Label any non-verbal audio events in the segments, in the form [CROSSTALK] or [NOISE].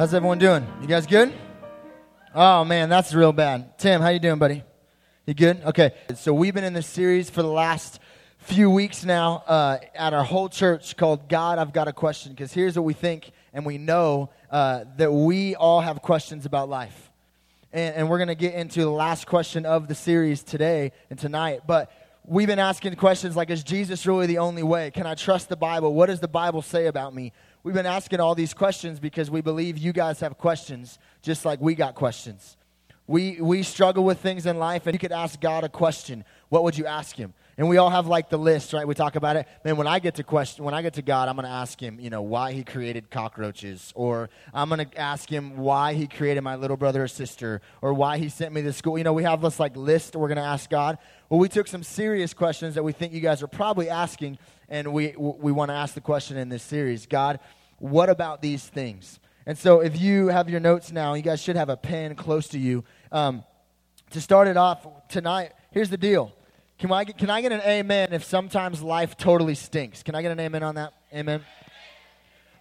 How's everyone doing? You guys good? Oh man, that's real bad. Tim, how you doing, buddy? You good? Okay. So we've been in this series for the last few weeks now uh, at our whole church called God, I've Got a Question. Because here's what we think and we know uh, that we all have questions about life. And, and we're going to get into the last question of the series today and tonight. But we've been asking questions like Is Jesus really the only way? Can I trust the Bible? What does the Bible say about me? We've been asking all these questions because we believe you guys have questions just like we got questions. We, we struggle with things in life, and you could ask God a question. What would you ask Him? And we all have like the list, right? We talk about it. Man, when I get to question, when I get to God, I'm going to ask Him, you know, why He created cockroaches, or I'm going to ask Him why He created my little brother or sister, or why He sent me to school. You know, we have this like list we're going to ask God. Well, we took some serious questions that we think you guys are probably asking, and we, we want to ask the question in this series God, what about these things? And so if you have your notes now, you guys should have a pen close to you. Um, to start it off tonight, here's the deal. Can I, get, can I get an amen if sometimes life totally stinks? Can I get an amen on that? Amen.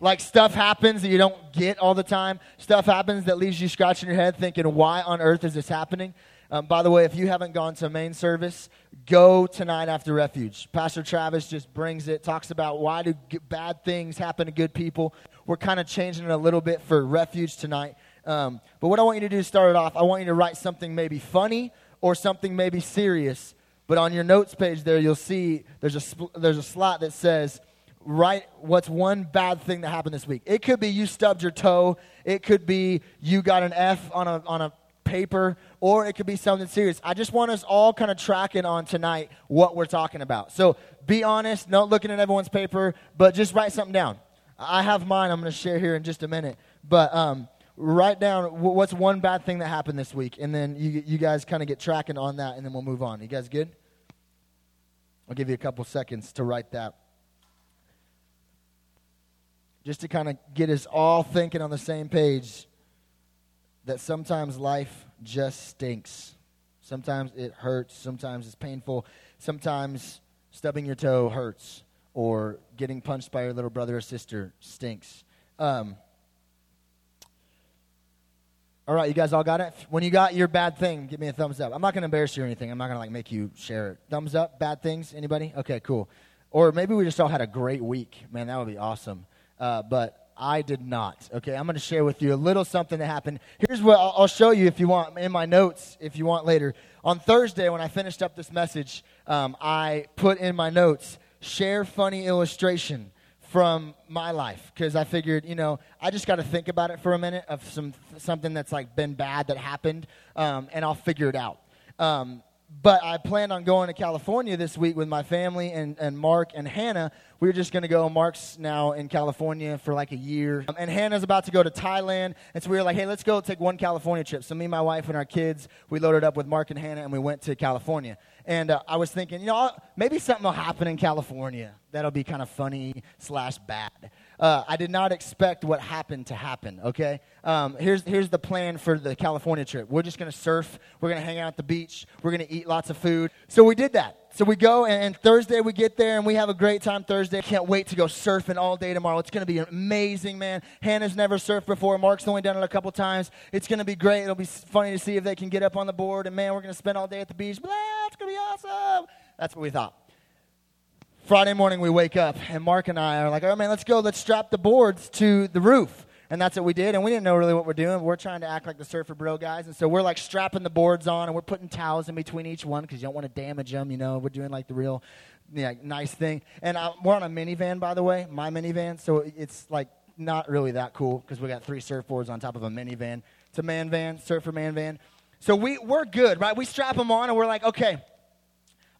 Like stuff happens that you don't get all the time. Stuff happens that leaves you scratching your head thinking, why on earth is this happening? Um, by the way, if you haven't gone to main service, go tonight after refuge. Pastor Travis just brings it, talks about why do bad things happen to good people. We're kind of changing it a little bit for refuge tonight. Um, but what I want you to do to start it off, I want you to write something maybe funny or something maybe serious. But on your notes page there, you'll see there's a, there's a slot that says, write what's one bad thing that happened this week. It could be you stubbed your toe. It could be you got an F on a, on a paper, or it could be something serious. I just want us all kind of tracking on tonight what we're talking about. So be honest, not looking at everyone's paper, but just write something down. I have mine I'm going to share here in just a minute. But um, write down what's one bad thing that happened this week, and then you, you guys kind of get tracking on that, and then we'll move on. You guys good? I'll give you a couple seconds to write that. Just to kind of get us all thinking on the same page that sometimes life just stinks. Sometimes it hurts. Sometimes it's painful. Sometimes stubbing your toe hurts, or getting punched by your little brother or sister stinks. Um, all right, you guys all got it? When you got your bad thing, give me a thumbs up. I'm not going to embarrass you or anything. I'm not going to like make you share it. Thumbs up, bad things, anybody? Okay, cool. Or maybe we just all had a great week. Man, that would be awesome. Uh, but I did not. Okay, I'm going to share with you a little something that happened. Here's what I'll, show you if you want in my notes, if you want later. On Thursday, when I finished up this message, um, I put in my notes, share funny illustration from my life because I figured, you know, I just got to think about it for a minute of some something that's like been bad that happened, um, and I'll figure it out. Um, but I planned on going to California this week with my family and, and Mark and Hannah. We are just going to go. Mark's now in California for like a year. Um, and Hannah's about to go to Thailand. And so we were like, hey, let's go take one California trip. So me, my wife, and our kids, we loaded up with Mark and Hannah and we went to California. And uh, I was thinking, you know, maybe something will happen in California that'll be kind of funny slash bad. Uh, I did not expect what happened to happen, okay? Um, here's, here's the plan for the California trip. We're just to surf. We're to hang out at the beach. We're to eat lots of food. So we did that. So we go, and, and, Thursday we get there, and we have a great time Thursday. Can't wait to go surfing all day tomorrow. It's to be amazing, man. Hannah's never surfed before. Mark's only done it a couple times. It's to be great. It'll be funny to see if they can get up on the board, and man, we're to spend all day at the beach. Blah, it's to be awesome. That's what we thought. Friday morning we wake up, and Mark and I are like, "Oh man, let's go. Let's strap the boards to the roof." And that's what we did. And we didn't know really what we're doing. We're trying to act like the surfer bro guys. And so we're like strapping the boards on and we're putting towels in between each one because you don't want to damage them. You know, we're doing like the real yeah, nice thing. And I, we're on a minivan, by the way, my minivan. So it's like not really that cool because we got three surfboards on top of a minivan. It's a man van, surfer man van. So we, we're good, right? We strap them on and we're like, okay,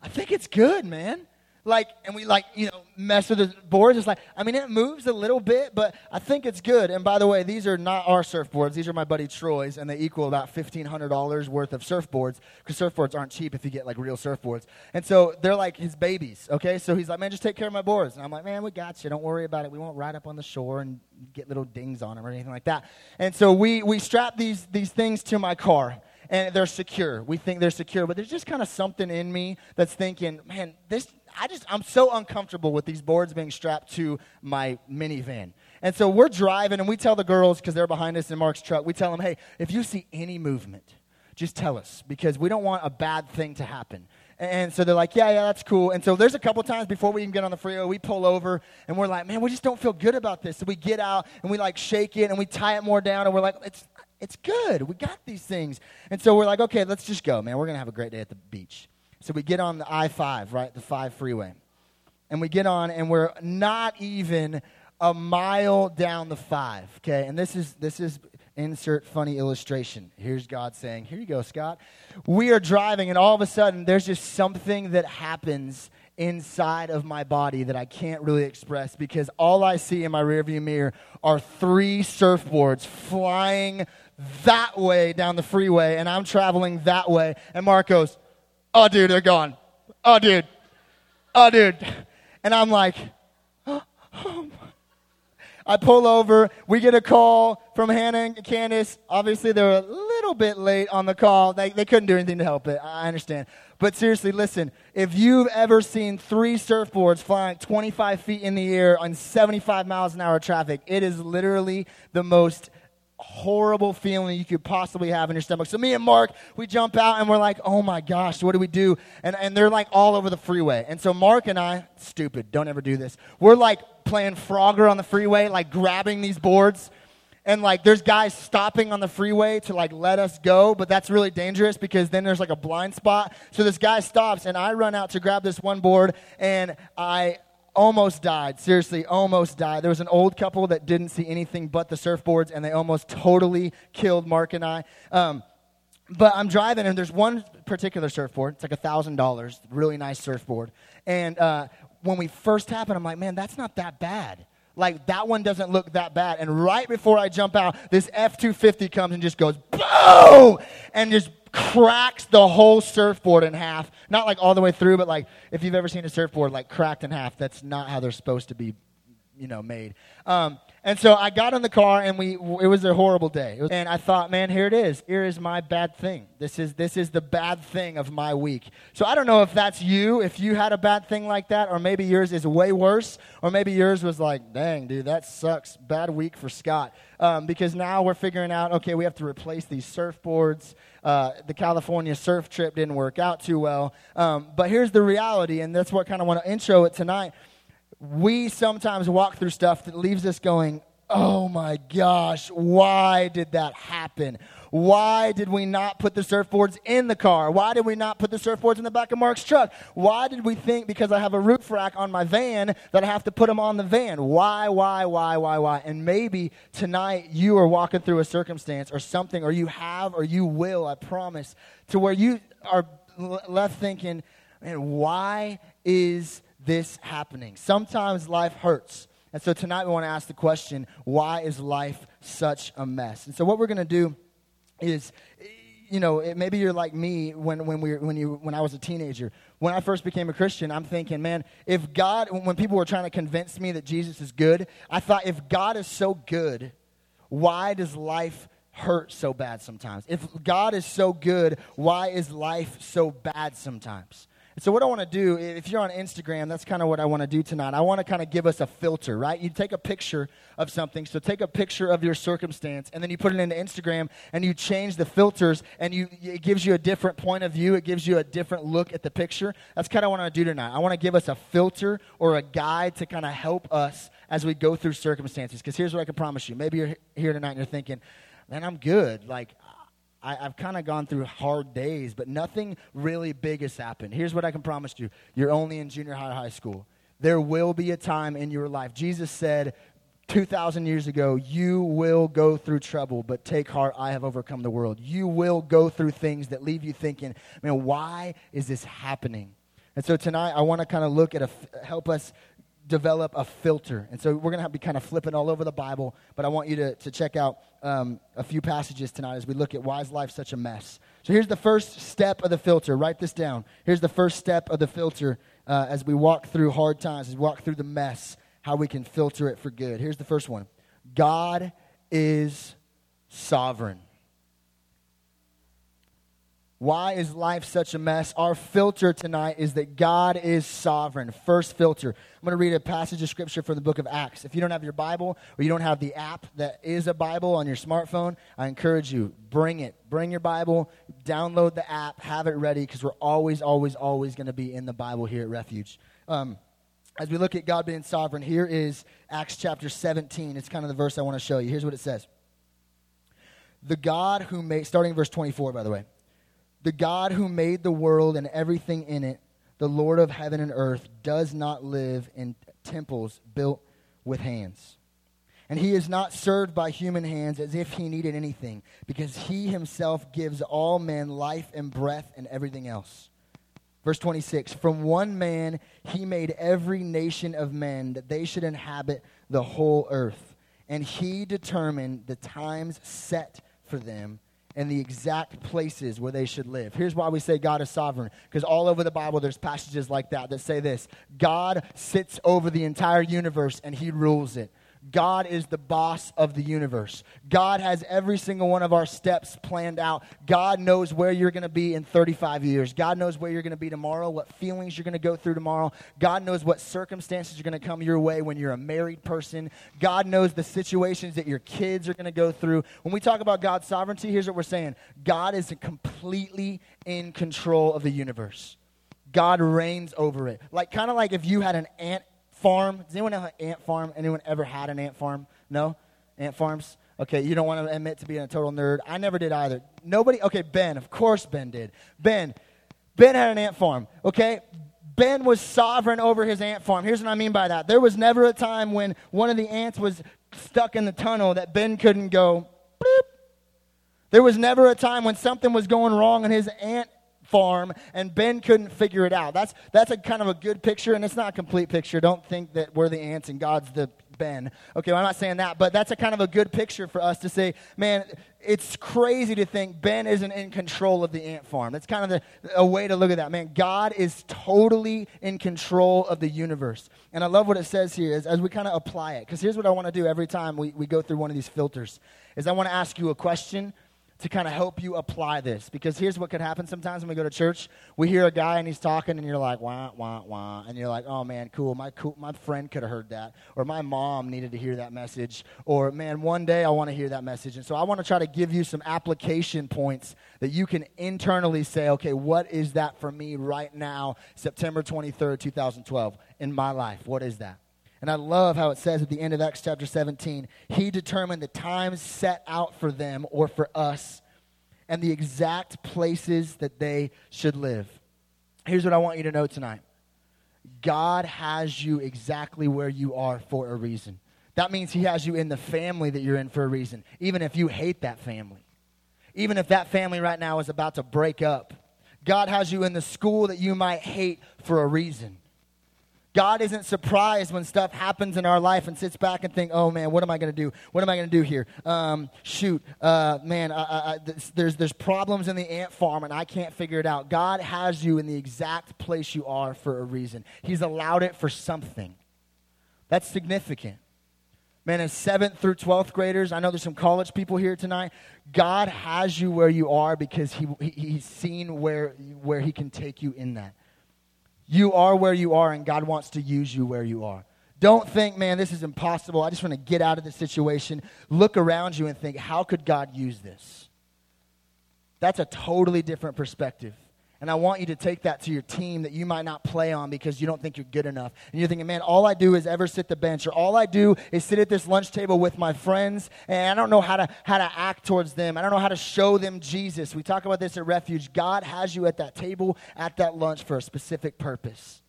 I think it's good, man like, and we like, you know, mess with the boards. It's like, I mean, it moves a little bit, but I think it's good. And by the way, these are not our surfboards. These are my buddy Troy's, and they equal about $1,500 worth of surfboards because surfboards aren't cheap if you get like real surfboards. And so they're like his babies, okay? So he's like, man, just take care of my boards. And I'm like, man, we got you. Don't worry about it. We won't ride up on the shore and get little dings on them or anything like that. And so we, we strap these, these things to my car and they're secure. We think they're secure, but there's just kind of something in me that's thinking, man, this I just I'm so uncomfortable with these boards being strapped to my minivan. And so we're driving, and we tell the girls, because they're behind us in Mark's truck, we tell them, hey, if you see any movement, just tell us, because we don't want a bad thing to happen. And so they're like, yeah, yeah, that's cool. And so there's a couple times before we even get on the freeway, we pull over and we're like, man, we just don't feel good about this. So we get out and we like shake it and we tie it more down and we're like, it's, it's good. We got these things. And so we're like, okay, let's just go, man. We're going to have a great day at the beach. So we get on the I 5, right? The 5 freeway. And we get on and we're not even a mile down the 5, okay? And this is, this is insert funny illustration. Here's God saying, Here you go, Scott. We are driving, and all of a sudden, there's just something that happens inside of my body that I can't really express because all I see in my rearview mirror are three surfboards flying that way down the freeway, and I'm traveling that way. And Mark goes, Oh, dude, they're gone. Oh, dude. Oh, dude. And I'm like, [GASPS] I pull over. We get a call from Hannah and Candace. Obviously, they're a little bit late on the call. They, they couldn't do anything to help it. I understand. But seriously, listen if you've ever seen three surfboards flying 25 feet in the air on 75 miles an hour traffic, it is literally the most horrible feeling you could possibly have in your stomach. So me and Mark, we jump out and we're like, oh my gosh, what do we do? And, and they're like all over the freeway. And so Mark and I, stupid, don't ever do this. We're like playing Frogger on the freeway, like grabbing these boards. And like there's guys stopping on the freeway to like let us go, but that's really dangerous because then there's like a blind spot. So this guy stops and I run out to grab this one board and I almost died. Seriously, almost died. There was an old couple that didn't see anything but the surfboards, and they almost totally killed Mark and I. Um, but I'm driving, and there's one particular surfboard. It's like a thousand dollars, really nice surfboard. And uh, when we first happened, I'm like, man, that's not that bad. Like that one doesn't look that bad. And right before I jump out, this F two fifty comes and just goes boom, and just cracks the whole surfboard in half. Not like all the way through, but like if you've ever seen a surfboard like cracked in half, that's not how they're supposed to be, you know, made. Um, and so I got in the car, and we it was a horrible day. Was, and I thought, man, here it is. Here is my bad thing. This is this is the bad thing of my week. So I don't know if that's you, if you had a bad thing like that, or maybe yours is way worse, or maybe yours was like, dang, dude, that sucks. Bad week for Scott. Um, because now we're figuring out, okay, we have to replace these surfboards. Uh, the California surf trip didn't work out too well. Um, but here's the reality, and that's what kind of want to intro it tonight we sometimes walk through stuff that leaves us going, oh my gosh, why did that happen? Why did we not put the surfboards in the car? Why did we not put the surfboards in the back of Mark's truck? Why did we think because I have a roof rack on my van that I have to put them on the van? Why, why, why, why, why? And maybe tonight you are walking through a circumstance or something, or you have, or you will, I promise, to where you are left thinking, man, why is this happening. Sometimes life hurts. And so tonight we want to ask the question why is life such a mess? And so what we're going to do is you know, maybe you're like me when, when, we, when, you, when I was a teenager. When I first became a Christian, I'm thinking, man, if God, when people were trying to convince me that Jesus is good, I thought, if God is so good, why does life hurt so bad sometimes? If God is so good, why is life so bad sometimes? So, what I want to do, if you're on Instagram, that's kind of what I want to do tonight. I want to kind of give us a filter, right? You take a picture of something. So, take a picture of your circumstance, and then you put it into Instagram, and you change the filters, and you, it gives you a different point of view. It gives you a different look at the picture. That's kind of what I want to do tonight. I want to give us a filter or a guide to kind of help us as we go through circumstances. Because here's what I can promise you. Maybe you're here tonight and you're thinking, man, I'm good. Like, I, have kind of gone through hard days, but nothing really big has happened. Here's what I can promise you you're only in junior high, high school. There will be a time in your life. Jesus said 2,000 years ago, You will go through trouble, but take heart, I have overcome the world. You will go through things that leave you thinking, man, why is this happening? And so tonight, I want to kind of look at a, help us develop a filter. And so we're going to be kind of flipping all over the Bible, but I want you to, to check out um, a few passages tonight as we look at why is life such a mess. So here's the first step of the filter. Write this down. Here's the first step of the filter uh, as we walk through hard times, as we walk through the mess, how we can filter it for good. Here's the first one God is sovereign. Why is life such a mess? Our filter tonight is that God is sovereign. First filter. I'm going to read a passage of scripture from the book of Acts. If you don't have your Bible or you don't have the app that is a Bible on your smartphone, I encourage you, bring it. Bring your Bible, download the app, have it ready because we're always, always, always going to be in the Bible here at Refuge. Um, as we look at God being sovereign, here is Acts chapter 17. It's kind of the verse I want to show you. Here's what it says The God who made, starting verse 24, by the way the God who made the world and everything in it, the Lord of heaven and earth, does not live in temples built with hands. And he is not served by human hands as if he needed anything, because he himself gives all men life and breath and everything else. Verse 26 From one man he made every nation of men that they should inhabit the whole earth. And he determined the times set for them and the exact places where they should live. Here's why we say God is sovereign because all over the Bible there's passages like that that say this God sits over the entire universe and he rules it. God is the boss of the universe. God has every single one of our steps planned out. God knows where you're going to be in 35 years. God knows where you're going to be tomorrow, what feelings you're going to go through tomorrow. God knows what circumstances are going to come your way when you're a married person. God knows the situations that your kids are going to go through. When we talk about God's sovereignty, here's what we're saying God is completely in control of the universe. God reigns over it. Like kind of like if you had an ant farm. Does anyone have an ant farm? Anyone ever had an ant farm? No? Ant farms? Okay, you don't want to admit to being a total nerd. I never did either. Nobody? Okay, Ben. Of course Ben did. Ben. Ben had an ant farm. Okay? Ben was sovereign over his ant farm. Here's what I mean by that. There was never a time when one of the ants was stuck in the tunnel that Ben couldn't go, bloop. There was never a time when something was going wrong in his ant farm, and Ben couldn't figure it out. That's, that's a kind of a good picture, and it's not a complete picture. Don't think that we're the ants and God's the Ben. Okay, well, I'm not saying that, but that's a kind of a good picture for us to say, man, it's crazy to think Ben isn't in control of the ant farm. That's kind of the, a way to look at that. Man, God is totally in control of the universe. And I love what it says here is, as we kind of apply it. Because here's what I want to do every time we, we go through one of these filters is I want to ask you a question to kind of help you apply this. Because here's what could happen sometimes when we go to church. We hear a guy and he's talking, and you're like, wah, wah, wah. And you're like, oh, man, cool. My, cool, my friend could have heard that. Or my mom needed to hear that message. Or, man, one day I want to hear that message. And so I want to try to give you some application points that you can internally say, okay, what is that for me right now, September 23rd, 2012, in my life? What is that? And I love how it says at the end of Acts chapter 17, he determined the times set out for them or for us and the exact places that they should live. Here's what I want you to know tonight God has you exactly where you are for a reason. That means he has you in the family that you're in for a reason, even if you hate that family. Even if that family right now is about to break up. God has you in the school that you might hate for a reason. God isn't surprised when stuff happens in our life and sits back and think, "Oh man, what am I going to do? What am I going to do here? Um, shoot, uh, man, I, I, I, there's there's problems in the ant farm and I can't figure it out." God has you in the exact place you are for a reason. He's allowed it for something. That's significant. Man, as seventh through twelfth graders, I know there's some college people here tonight. God has you where you are because he, he He's seen where where He can take you in that. You are where you are, and God wants to use you where you are. Don't think, man, this is impossible. I just want to get out of this situation. Look around you and think, how could God use this? That's a totally different perspective. And I want you to take that to your team that you might not play on because you don't think you're good enough. And you're thinking, man, all I do is ever sit the bench, or all I do is sit at this lunch table with my friends, and I don't know how to, how to act towards them. I don't know how to show them Jesus. We talk about this at Refuge. God has you at that table, at that lunch for a specific purpose.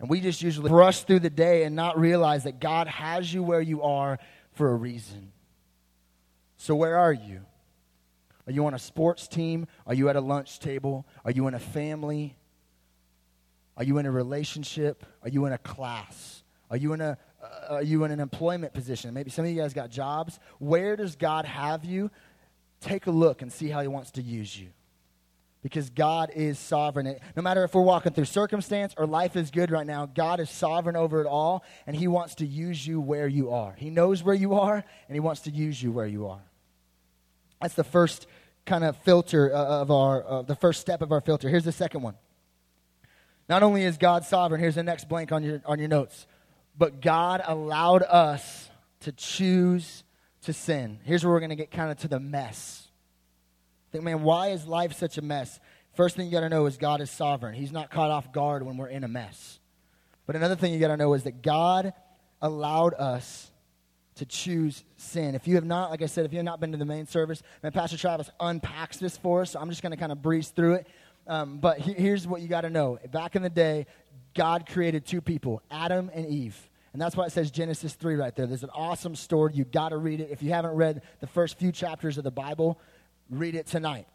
And we just usually brush through the day and not realize that God has you where you are for a reason. So, where are you? Are you on a sports team? Are you at a lunch table? Are you in a family? Are you in a relationship? Are you in a class? Are you in a uh, are you in an employment position? Maybe some of you guys got jobs. Where does God have you? Take a look and see how he wants to use you. Because God is sovereign. No matter if we're walking through circumstance or life is good right now, God is sovereign over it all, and He wants to use you where you are. He knows where you are, and He wants to use you where you are. That's the first kind of filter uh, of our, uh, the first step of our filter. Here's the second one. Not only is God sovereign, here's the next blank on your, on your notes, but God allowed us to choose to sin. Here's where we're going to get kind of to the mess. Think, man, why is life such a mess? First thing you got to know is God is sovereign. He's not caught off guard when we're in a mess. But another thing you got to know is that God allowed us to choose sin. If you have not, like I said, if you have not been to the main service, man, Pastor Travis unpacks this for us. So I'm just going to kind of breeze through it. Um, but he, here's what you got to know. Back in the day, God created two people, Adam and Eve. And that's why it says Genesis 3 right there. There's an awesome story. you got to read it. If you haven't read the first few chapters of the Bible, read it tonight.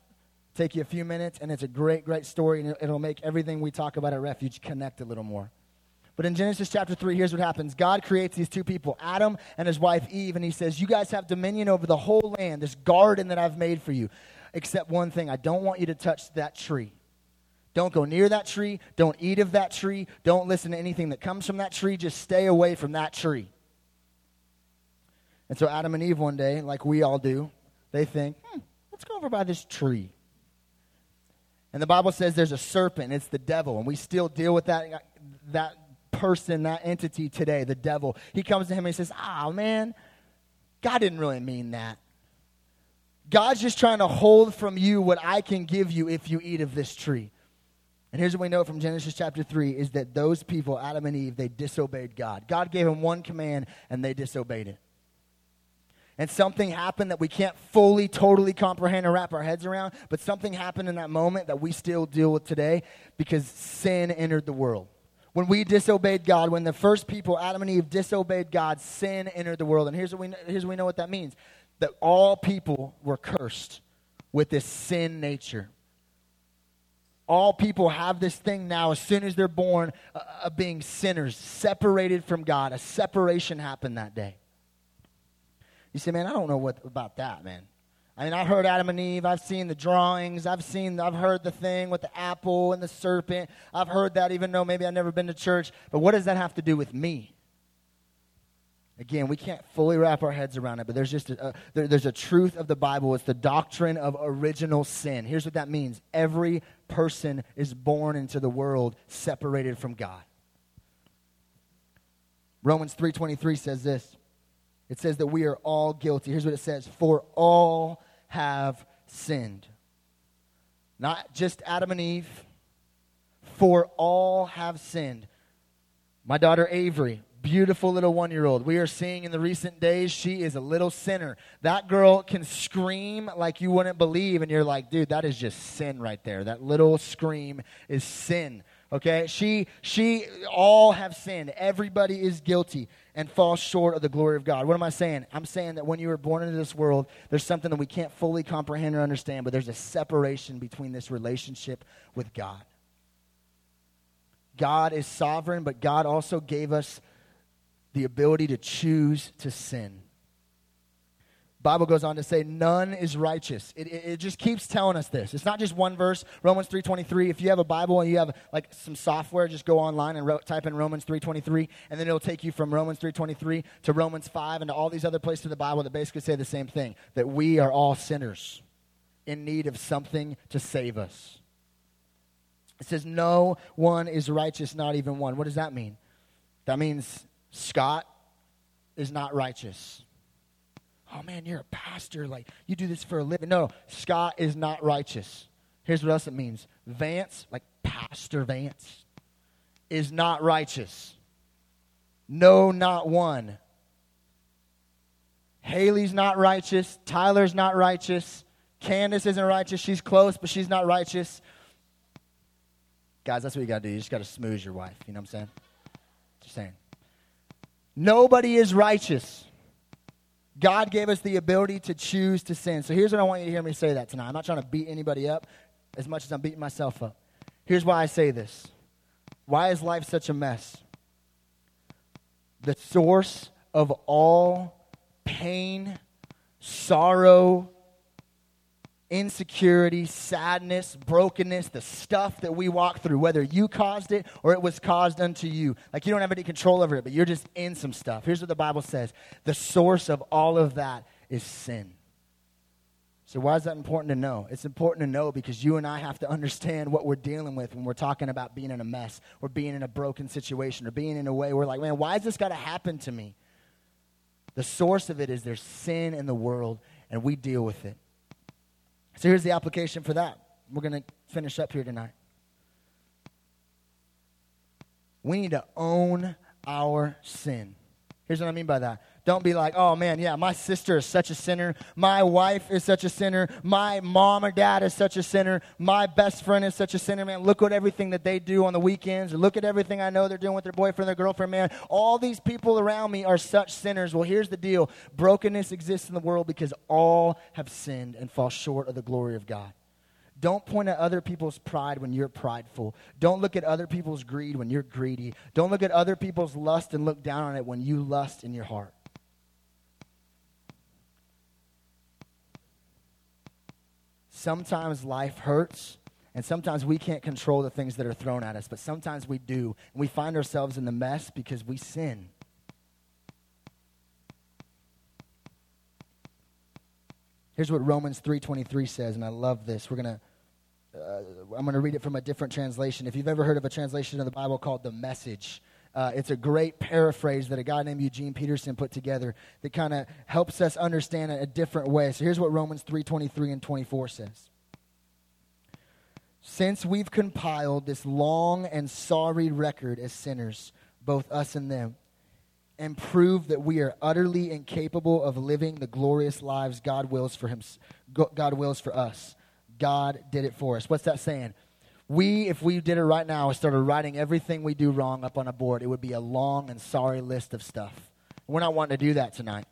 Take you a few minutes, and it's a great, great story, and it'll make everything we talk about at Refuge connect a little more. But in Genesis chapter 3, here's what happens God creates these two people, Adam and his wife Eve, and he says, You guys have dominion over the whole land, this garden that I've made for you. Except one thing I don't want you to touch that tree. Don't go near that tree. Don't eat of that tree. Don't listen to anything that comes from that tree. Just stay away from that tree. And so Adam and Eve, one day, like we all do, they think, hmm, let's go over by this tree. And the Bible says there's a serpent, it's the devil, and we still deal with that, that person, that entity today, the devil. He comes to him and he says, Ah, man, God didn't really mean that. God's just trying to hold from you what I can give you if you eat of this tree. And here's what we know from Genesis chapter 3 is that those people, Adam and Eve, they disobeyed God. God gave them one command and they disobeyed it. And something happened that we can't fully, totally comprehend or wrap our heads around, but something happened in that moment that we still deal with today because sin entered the world. When we disobeyed God, when the first people, Adam and Eve, disobeyed God, sin entered the world. And here's what we, here's what we know what that means that all people were cursed with this sin nature. All people have this thing now, as soon as they're born, uh, of being sinners, separated from God. A separation happened that day. You say, man, I don't know what about that, man. I mean, I heard Adam and Eve. I've seen the drawings. I've seen, I've heard the thing with the apple and the serpent. I've heard that, even though maybe I've never been to church. But what does that have to do with me? Again, we can't fully wrap our heads around it, but there's just a, a there, there's a truth of the Bible. It's the doctrine of original sin. Here's what that means: every person is born into the world separated from God. Romans 3:23 says this. It says that we are all guilty. Here's what it says: For all have sinned. Not just Adam and Eve. For all have sinned. My daughter Avery beautiful little one year old. We are seeing in the recent days, she is a little sinner. That girl can scream like you wouldn't believe, and you're like, dude, that is just sin right there. That little scream is sin. Okay? She, she, all have sinned. Everybody is guilty and falls short of the glory of God. What am I saying? I'm saying that when you were born into this world, there's something that we can't fully comprehend or understand, but there's a separation between this relationship with God. God is sovereign, but God also gave us the ability to choose to sin. Bible goes on to say none is righteous. It, it, it, just keeps telling us this. It's not just one verse, Romans 3.23. If you have a Bible and you have like some software, just go online and ro- type in Romans 3.23, and then it'll take you from Romans 3.23 to Romans 5 and to all these other places in the Bible that basically say the same thing, that we are all sinners in need of something to save us. It says no one is righteous, not even one. What does that mean? That means Scott is not righteous. Oh man, you're a pastor. Like, you do this for a living. No, Scott is not righteous. Here's what else it means Vance, like Pastor Vance, is not righteous. No, not one. Haley's not righteous. Tyler's not righteous. Candace isn't righteous. She's close, but she's not righteous. Guys, that's what you got to do. You just got to smooze your wife. You know what I'm saying? Just saying. Nobody is righteous. God gave us the ability to choose to sin. So here's what I want you to hear me say that tonight. I'm not trying to beat anybody up as much as I'm beating myself up. Here's why I say this Why is life such a mess? The source of all pain, sorrow, insecurity, sadness, brokenness, the stuff that we walk through, whether you caused it or it was caused unto you. Like you don't have any control over it, but you're just in some stuff. Here's what the Bible says the source of all of that is sin. So, why is that important to know? It's important to know because you and I have to understand what we're dealing with when we're talking about being in a mess or being in a broken situation or being in a way we're like, man, why has this got to happen to me? The source of it is there's sin in the world, and we deal with it. So, here's the application for that. We're going to finish up here tonight. We need to own our sin. Here's what I mean by that. Don't be like, oh man, yeah, my sister is such a sinner. My wife is such a sinner. My mom or dad is such a sinner. My best friend is such a sinner, man. Look at everything that they do on the weekends, look at everything I know they're doing with their boyfriend, their girlfriend, man. All these people around me are such sinners. Well, here's the deal brokenness exists in the world because all have sinned and fall short of the glory of God. Don't point at other people's pride when you're prideful. Don't look at other people's greed when you're greedy. Don't look at other people's lust and look down on it when you lust in your heart. Sometimes life hurts, and sometimes we can't control the things that are thrown at us, but sometimes we do. And we find ourselves in the mess because we sin. Here's what Romans 3:23 says, and I love this. We're going to uh, I'm going to read it from a different translation. If you've ever heard of a translation of the Bible called the Message, uh, it's a great paraphrase that a guy named Eugene Peterson put together that kind of helps us understand it a different way. So here's what Romans 3:23 and 24 says. Since we've compiled this long and sorry record as sinners, both us and them, and prove that we are utterly incapable of living the glorious lives God wills for him God wills for us. God did it for us. What's that saying? We, if we did it right now and started writing everything we do wrong up on a board, it would be a long and sorry list of stuff. We're not wanting to do that tonight.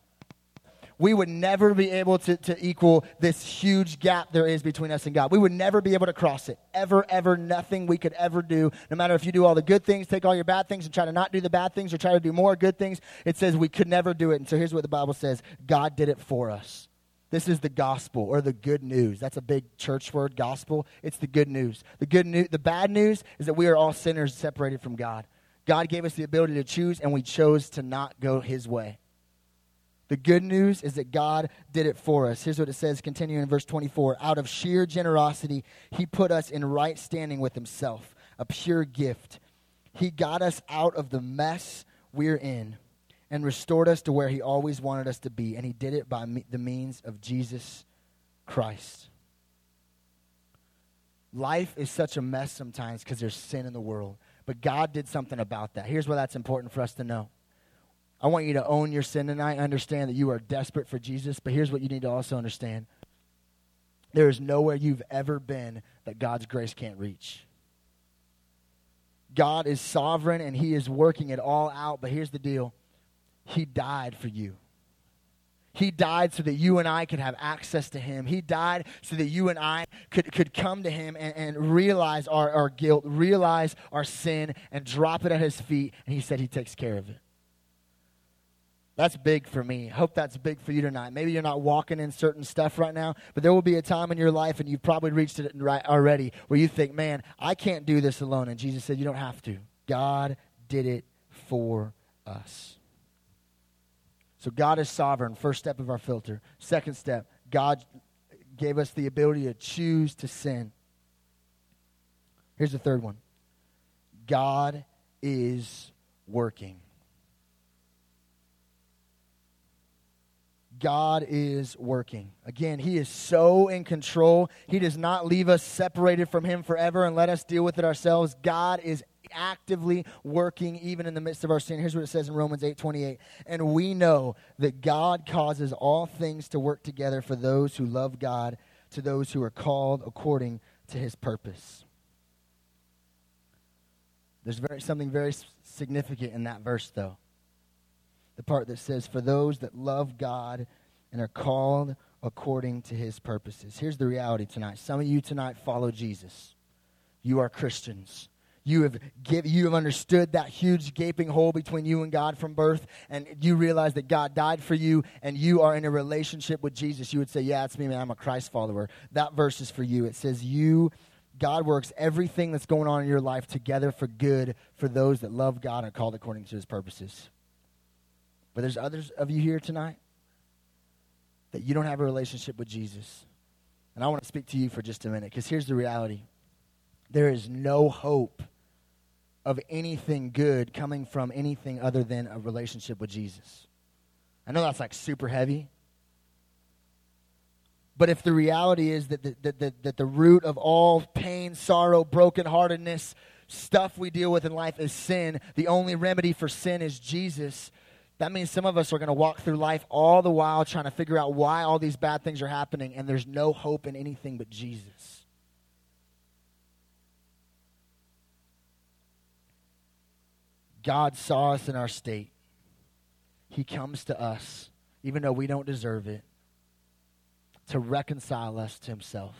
We would never be able to, to equal this huge gap there is between us and God. We would never be able to cross it. Ever, ever, nothing we could ever do. No matter if you do all the good things, take all your bad things, and try to not do the bad things, or try to do more good things, it says we could never do it. And so here's what the Bible says God did it for us. This is the gospel or the good news. That's a big church word, gospel. It's the good news. The good news, the bad news is that we are all sinners separated from God. God gave us the ability to choose and we chose to not go his way. The good news is that God did it for us. Here's what it says, continuing in verse 24. Out of sheer generosity, he put us in right standing with himself, a pure gift. He got us out of the mess we're in and restored us to where he always wanted us to be. And he did it by me- the means of Jesus Christ. Life is such a mess sometimes because there's sin in the world. But God did something about that. Here's why that's important for us to know. I want you to own your sin tonight. I understand that you are desperate for Jesus. But here's what you need to also understand there is nowhere you've ever been that God's grace can't reach. God is sovereign and He is working it all out. But here's the deal he died for you. He died so that you and I could have access to Him. He died so that you and I could, could come to Him and, and realize our, our guilt, realize our sin, and drop it at His feet. And He said He takes care of it. That's big for me. Hope that's big for you tonight. Maybe you're not walking in certain stuff right now, but there will be a time in your life, and you've probably reached it right already, where you think, man, I can't do this alone. And Jesus said, you don't have to. God did it for us. So God is sovereign, first step of our filter. Second step, God gave us the ability to choose to sin. Here's the third one God is working. God is working. Again, He is so in control. He does not leave us separated from Him forever and let us deal with it ourselves. God is actively working even in the midst of our sin. Here's what it says in Romans 8 28. And we know that God causes all things to work together for those who love God, to those who are called according to his purpose. There's very, something very significant in that verse, though. The part that says, For those that love God and are called according to his purposes. Here's the reality tonight. Some of you tonight follow Jesus. You are Christians. You have, give, you have understood that huge gaping hole between you and God from birth, and you realize that God died for you, and you are in a relationship with Jesus. You would say, Yeah, it's me, man. I'm a Christ follower. That verse is for you. It says, You, God works everything that's going on in your life together for good for those that love God and are called according to his purposes. But there's others of you here tonight that you don't have a relationship with Jesus. And I want to speak to you for just a minute because here's the reality there is no hope of anything good coming from anything other than a relationship with Jesus. I know that's like super heavy. But if the reality is that the, that, that, that the root of all pain, sorrow, brokenheartedness, stuff we deal with in life is sin, the only remedy for sin is Jesus, that means some of us are going to walk through life all the while trying to figure out why all these bad things are happening, and there's no hope in anything but Jesus. God saw us in our state. He comes to us, even though we don't deserve it, to reconcile us to Himself.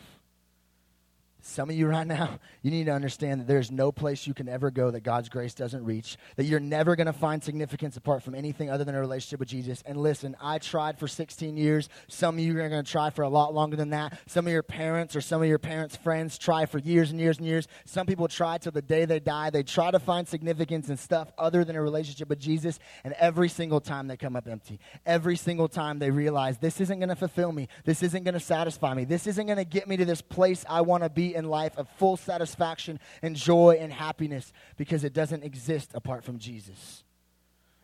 Some of you right now, you need to understand that there's no place you can ever go that God's grace doesn't reach, that you're never going to find significance apart from anything other than a relationship with Jesus. And listen, I tried for 16 years. Some of you are going to try for a lot longer than that. Some of your parents or some of your parents' friends try for years and years and years. Some people try till the day they die. They try to find significance in stuff other than a relationship with Jesus, and every single time they come up empty. Every single time they realize this isn't going to fulfill me. This isn't going to satisfy me. This isn't going to get me to this place I want to be in life of full satisfaction and joy and happiness because it doesn't exist apart from Jesus.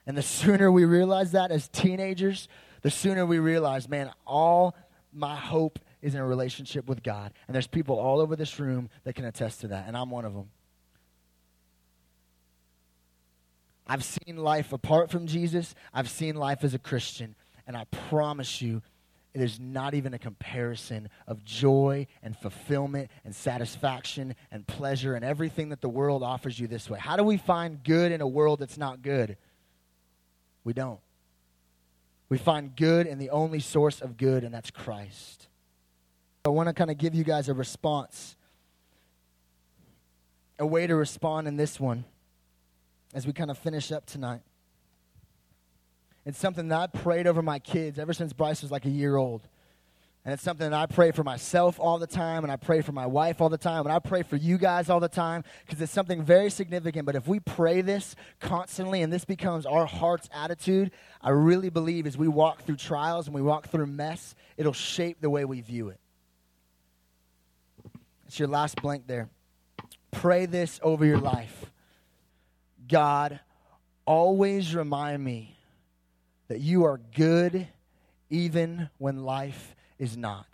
And the sooner we realize that as teenagers, the sooner we realize, man, all my hope is in a relationship with God. And there's people all over this room that can attest to that, and I'm one of them. I've seen life apart from Jesus, I've seen life as a Christian, and I promise you, there's not even a comparison of joy and fulfillment and satisfaction and pleasure and everything that the world offers you this way. How do we find good in a world that's not good? We don't. We find good in the only source of good, and that's Christ. I want to kind of give you guys a response, a way to respond in this one as we kind of finish up tonight. It's something that I prayed over my kids ever since Bryce was like a year old. And it's something that I pray for myself all the time, and I pray for my wife all the time, and I pray for you guys all the time, because it's something very significant. But if we pray this constantly and this becomes our heart's attitude, I really believe as we walk through trials and we walk through mess, it'll shape the way we view it. It's your last blank there. Pray this over your life God, always remind me that you are good even when life is not.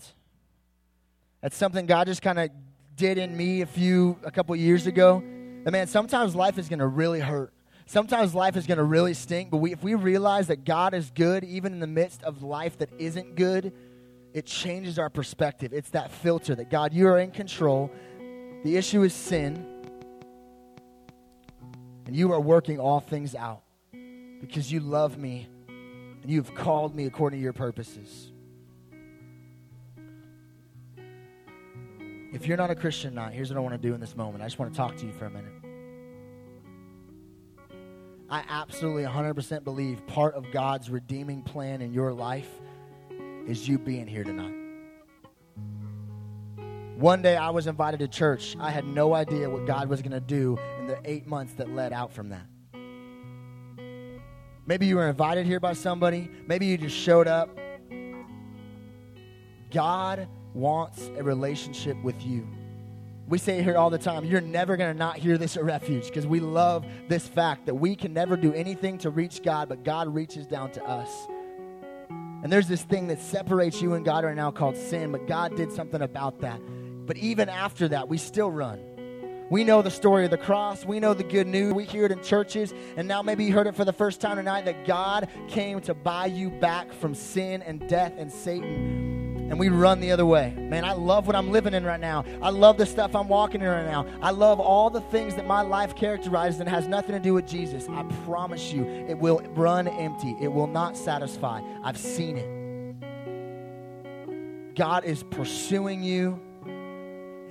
That's something God just kind of did in me a few a couple years ago. That man, sometimes life is going to really hurt. Sometimes life is going to really stink, but we, if we realize that God is good even in the midst of life that isn't good, it changes our perspective. It's that filter that God, you are in control. The issue is sin, and you are working all things out because you love me and you have called me according to your purposes. If you're not a Christian tonight, here's what I want to do in this moment. I just want to talk to you for a minute. I absolutely 100% believe part of God's redeeming plan in your life is you being here tonight. One day I was invited to church. I had no idea what God was going to do in the eight months that led out from that. Maybe you were invited here by somebody. Maybe you just showed up. God wants a relationship with you. We say it here all the time. You're never going to not hear this at Refuge because we love this fact that we can never do anything to reach God, but God reaches down to us. And there's this thing that separates you and God right now called sin, but God did something about that. But even after that, we still run. We know the story of the cross. We know the good news. We hear it in churches. And now maybe you heard it for the first time tonight that God came to buy you back from sin and death and Satan. And we run the other way. Man, I love what I'm living in right now. I love the stuff I'm walking in right now. I love all the things that my life characterizes and has nothing to do with Jesus. I promise you, it will run empty. It will not satisfy. I've seen it. God is pursuing you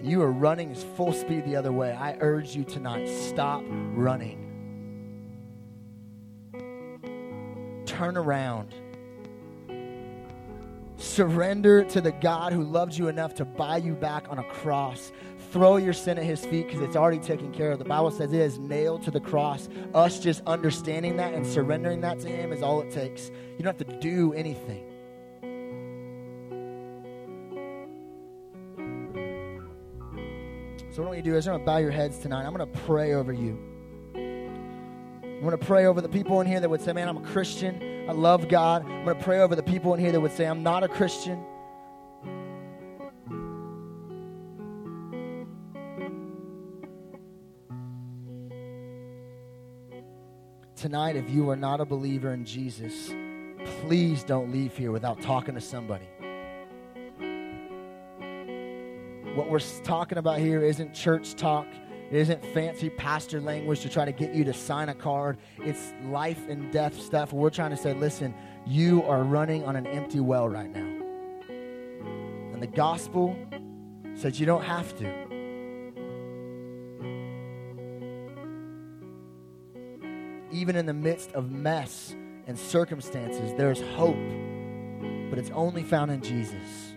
you are running as full speed the other way, I urge you tonight stop running. Turn around. Surrender to the God who loved you enough to buy you back on a cross. Throw your sin at his feet because it's already taken care of. The Bible says it is nailed to the cross. Us just understanding that and surrendering that to him is all it takes. You don't have to do anything. So, what I want you to do is I'm going to bow your heads tonight. I'm going to pray over you. I'm going to pray over the people in here that would say, Man, I'm a Christian. I love God. I'm going to pray over the people in here that would say, I'm not a Christian. Tonight, if you are not a believer in Jesus, please don't leave here without talking to somebody. What we're talking about here isn't church talk. It isn't fancy pastor language to try to get you to sign a card. It's life and death stuff. We're trying to say, listen, you are running on an empty well right now. And the gospel says you don't have to. Even in the midst of mess and circumstances, there's hope, but it's only found in Jesus.